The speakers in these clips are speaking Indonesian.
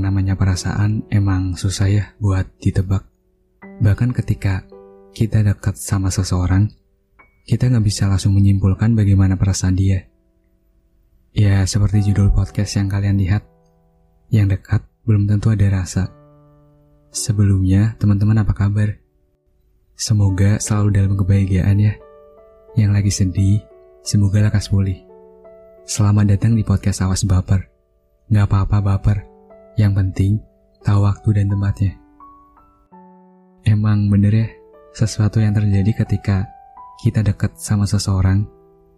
Yang namanya perasaan emang susah ya buat ditebak. Bahkan ketika kita dekat sama seseorang, kita nggak bisa langsung menyimpulkan bagaimana perasaan dia. Ya, seperti judul podcast yang kalian lihat, yang dekat belum tentu ada rasa. Sebelumnya, teman-teman apa kabar? Semoga selalu dalam kebahagiaan ya. Yang lagi sedih, semoga lekas pulih. Selamat datang di podcast Awas Baper. Gak apa-apa baper. Yang penting, tahu waktu dan tempatnya. Emang bener ya, sesuatu yang terjadi ketika kita dekat sama seseorang,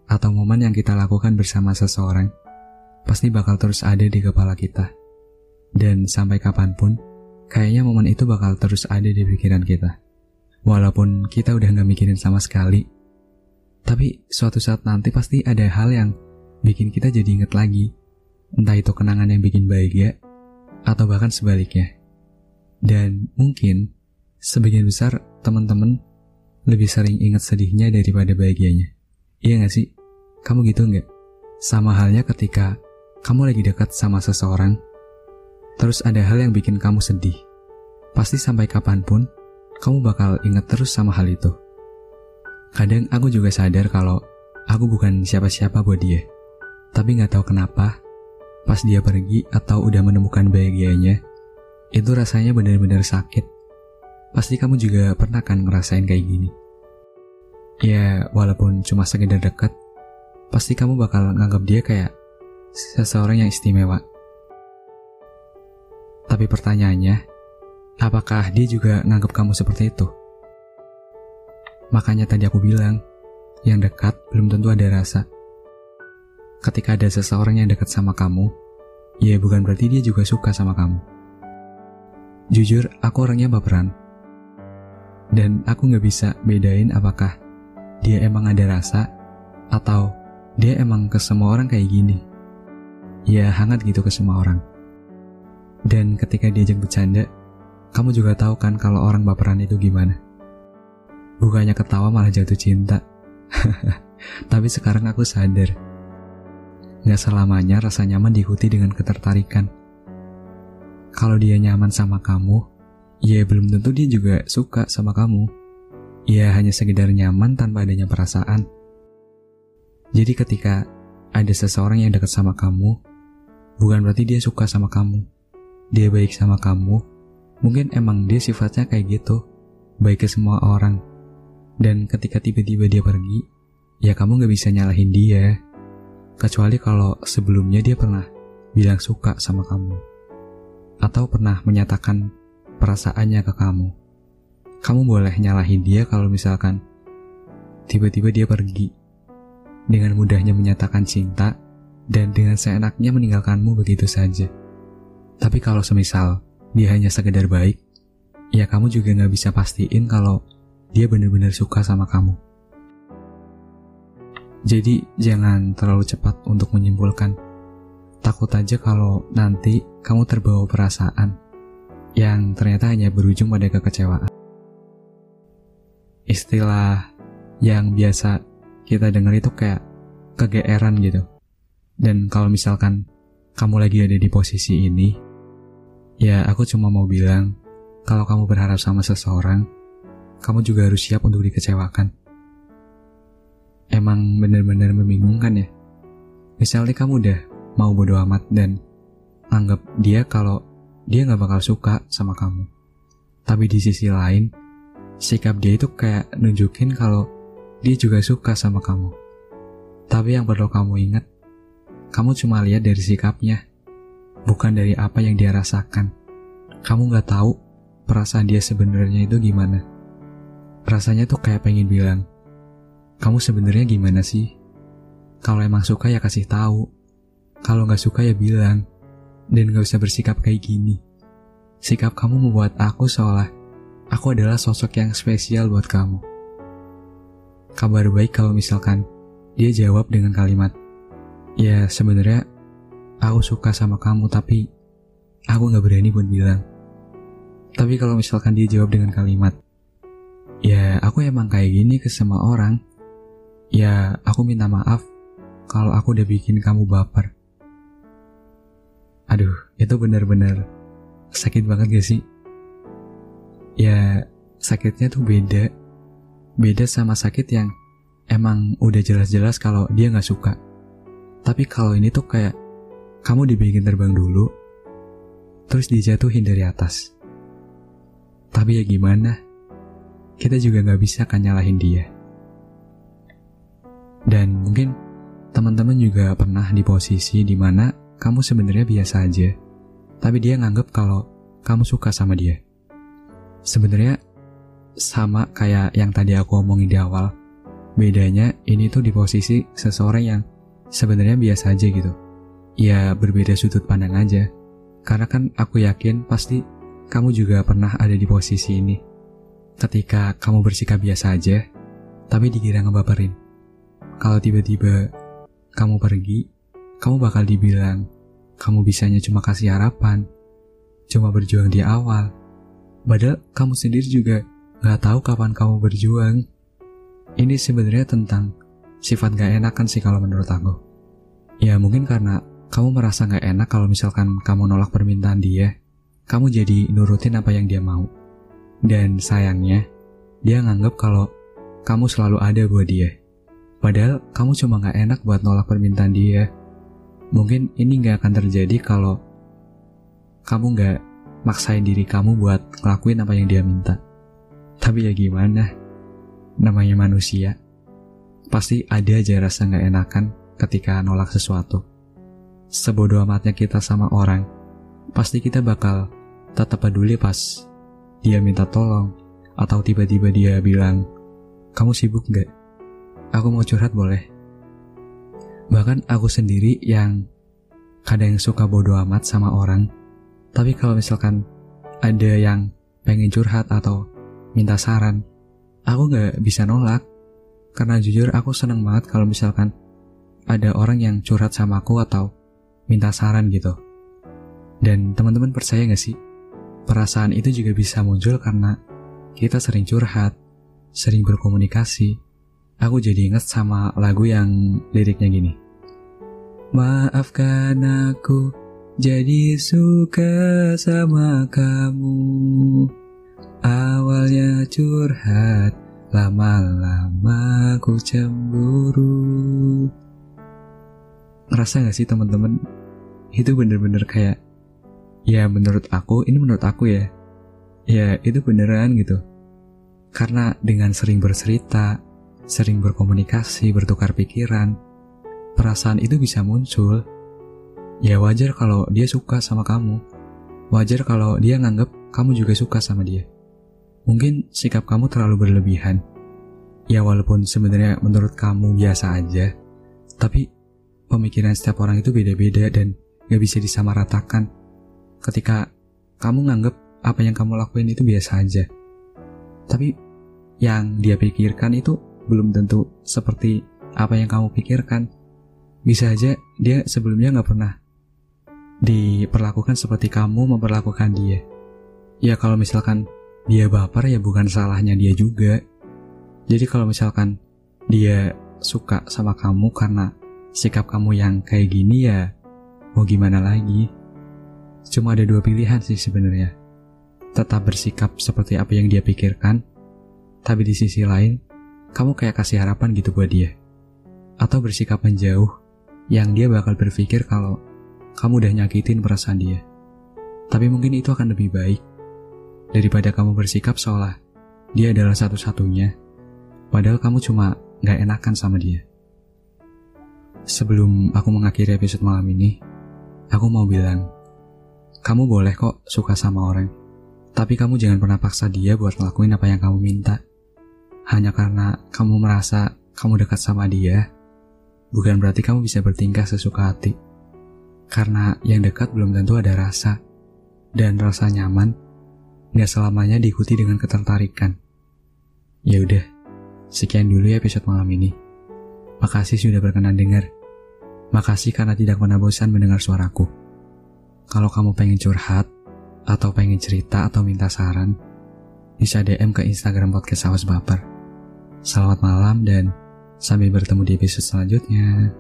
atau momen yang kita lakukan bersama seseorang, pasti bakal terus ada di kepala kita. Dan sampai kapan pun, kayaknya momen itu bakal terus ada di pikiran kita. Walaupun kita udah gak mikirin sama sekali, tapi suatu saat nanti pasti ada hal yang bikin kita jadi inget lagi. Entah itu kenangan yang bikin bahagia, atau bahkan sebaliknya. Dan mungkin, sebagian besar teman-teman lebih sering ingat sedihnya daripada bahagianya. Iya gak sih? Kamu gitu nggak? Sama halnya ketika kamu lagi dekat sama seseorang, terus ada hal yang bikin kamu sedih. Pasti sampai kapan pun, kamu bakal ingat terus sama hal itu. Kadang aku juga sadar kalau aku bukan siapa-siapa buat dia. Tapi nggak tahu kenapa, pas dia pergi atau udah menemukan bahagianya, itu rasanya benar-benar sakit. Pasti kamu juga pernah kan ngerasain kayak gini. Ya, walaupun cuma sekedar dekat, pasti kamu bakal nganggap dia kayak seseorang yang istimewa. Tapi pertanyaannya, apakah dia juga nganggap kamu seperti itu? Makanya tadi aku bilang, yang dekat belum tentu ada rasa ketika ada seseorang yang dekat sama kamu, ya bukan berarti dia juga suka sama kamu. Jujur, aku orangnya baperan. Dan aku gak bisa bedain apakah dia emang ada rasa atau dia emang ke semua orang kayak gini. Ya hangat gitu ke semua orang. Dan ketika diajak bercanda, kamu juga tahu kan kalau orang baperan itu gimana. Bukannya ketawa malah jatuh cinta. Tapi sekarang aku sadar Gak selamanya rasa nyaman diikuti dengan ketertarikan. Kalau dia nyaman sama kamu, ya belum tentu dia juga suka sama kamu. Ya hanya sekedar nyaman tanpa adanya perasaan. Jadi ketika ada seseorang yang dekat sama kamu, bukan berarti dia suka sama kamu. Dia baik sama kamu, mungkin emang dia sifatnya kayak gitu, baik ke semua orang. Dan ketika tiba-tiba dia pergi, ya kamu gak bisa nyalahin dia. Kecuali kalau sebelumnya dia pernah bilang suka sama kamu. Atau pernah menyatakan perasaannya ke kamu. Kamu boleh nyalahin dia kalau misalkan tiba-tiba dia pergi. Dengan mudahnya menyatakan cinta dan dengan seenaknya meninggalkanmu begitu saja. Tapi kalau semisal dia hanya sekedar baik, ya kamu juga gak bisa pastiin kalau dia benar-benar suka sama kamu. Jadi jangan terlalu cepat untuk menyimpulkan. Takut aja kalau nanti kamu terbawa perasaan yang ternyata hanya berujung pada kekecewaan. Istilah yang biasa kita dengar itu kayak kegeeran gitu. Dan kalau misalkan kamu lagi ada di posisi ini, ya aku cuma mau bilang, kalau kamu berharap sama seseorang, kamu juga harus siap untuk dikecewakan emang benar-benar membingungkan ya. Misalnya kamu udah mau bodo amat dan anggap dia kalau dia nggak bakal suka sama kamu. Tapi di sisi lain, sikap dia itu kayak nunjukin kalau dia juga suka sama kamu. Tapi yang perlu kamu ingat, kamu cuma lihat dari sikapnya, bukan dari apa yang dia rasakan. Kamu nggak tahu perasaan dia sebenarnya itu gimana. Rasanya tuh kayak pengen bilang, kamu sebenarnya gimana sih? Kalau emang suka ya kasih tahu. Kalau nggak suka ya bilang. Dan nggak usah bersikap kayak gini. Sikap kamu membuat aku seolah aku adalah sosok yang spesial buat kamu. Kabar baik kalau misalkan dia jawab dengan kalimat, ya sebenarnya aku suka sama kamu tapi aku nggak berani buat bilang. Tapi kalau misalkan dia jawab dengan kalimat, ya aku emang kayak gini ke semua orang. Ya, aku minta maaf kalau aku udah bikin kamu baper. Aduh, itu benar-benar sakit banget gak sih? Ya, sakitnya tuh beda. Beda sama sakit yang emang udah jelas-jelas kalau dia gak suka. Tapi kalau ini tuh kayak kamu dibikin terbang dulu, terus dijatuhin dari atas. Tapi ya gimana? Kita juga gak bisa kan nyalahin dia. Juga pernah di posisi di mana kamu sebenarnya biasa aja, tapi dia nganggep kalau kamu suka sama dia. Sebenarnya sama kayak yang tadi aku omongin di awal. Bedanya ini tuh di posisi seseorang yang sebenarnya biasa aja gitu. Ya berbeda sudut pandang aja. Karena kan aku yakin pasti kamu juga pernah ada di posisi ini. Ketika kamu bersikap biasa aja, tapi dikira ngebaperin. Kalau tiba-tiba kamu pergi, kamu bakal dibilang, kamu bisanya cuma kasih harapan, cuma berjuang di awal. Padahal kamu sendiri juga gak tahu kapan kamu berjuang. Ini sebenarnya tentang sifat gak enakan sih kalau menurut aku. Ya mungkin karena kamu merasa gak enak kalau misalkan kamu nolak permintaan dia, kamu jadi nurutin apa yang dia mau. Dan sayangnya, dia nganggap kalau kamu selalu ada buat dia. Padahal kamu cuma gak enak buat nolak permintaan dia. Mungkin ini gak akan terjadi kalau kamu gak maksain diri kamu buat ngelakuin apa yang dia minta. Tapi ya gimana? Namanya manusia. Pasti ada aja rasa gak enakan ketika nolak sesuatu sebodoh amatnya kita sama orang, pasti kita bakal tetap peduli pas dia minta tolong atau tiba-tiba dia bilang, kamu sibuk gak? Aku mau curhat boleh? Bahkan aku sendiri yang kadang suka bodoh amat sama orang, tapi kalau misalkan ada yang pengen curhat atau minta saran, aku gak bisa nolak. Karena jujur aku seneng banget kalau misalkan ada orang yang curhat sama aku atau minta saran gitu. Dan teman-teman percaya gak sih? Perasaan itu juga bisa muncul karena kita sering curhat, sering berkomunikasi. Aku jadi inget sama lagu yang liriknya gini. Maafkan aku jadi suka sama kamu. Awalnya curhat, lama-lama ku cemburu. Ngerasa gak sih teman-teman itu bener-bener kayak ya menurut aku ini menurut aku ya ya itu beneran gitu karena dengan sering bercerita sering berkomunikasi bertukar pikiran perasaan itu bisa muncul. Ya wajar kalau dia suka sama kamu. Wajar kalau dia nganggep kamu juga suka sama dia. Mungkin sikap kamu terlalu berlebihan. Ya walaupun sebenarnya menurut kamu biasa aja tapi pemikiran setiap orang itu beda-beda dan gak bisa disamaratakan. Ketika kamu nganggep apa yang kamu lakuin itu biasa aja. Tapi yang dia pikirkan itu belum tentu seperti apa yang kamu pikirkan. Bisa aja dia sebelumnya gak pernah diperlakukan seperti kamu memperlakukan dia. Ya kalau misalkan dia baper ya bukan salahnya dia juga. Jadi kalau misalkan dia suka sama kamu karena sikap kamu yang kayak gini ya Mau gimana lagi? Cuma ada dua pilihan sih sebenarnya. Tetap bersikap seperti apa yang dia pikirkan, tapi di sisi lain, kamu kayak kasih harapan gitu buat dia. Atau bersikap menjauh, yang dia bakal berpikir kalau kamu udah nyakitin perasaan dia. Tapi mungkin itu akan lebih baik daripada kamu bersikap seolah dia adalah satu-satunya, padahal kamu cuma gak enakan sama dia. Sebelum aku mengakhiri episode malam ini, Aku mau bilang, kamu boleh kok suka sama orang, tapi kamu jangan pernah paksa dia buat ngelakuin apa yang kamu minta. Hanya karena kamu merasa kamu dekat sama dia, bukan berarti kamu bisa bertingkah sesuka hati. Karena yang dekat belum tentu ada rasa, dan rasa nyaman nggak selamanya diikuti dengan ketertarikan. Ya udah, sekian dulu ya episode malam ini. Makasih sudah berkenan dengar. Makasih karena tidak pernah bosan mendengar suaraku. Kalau kamu pengen curhat, atau pengen cerita atau minta saran, bisa DM ke Instagram podcast Awas Baper. Selamat malam dan sampai bertemu di episode selanjutnya.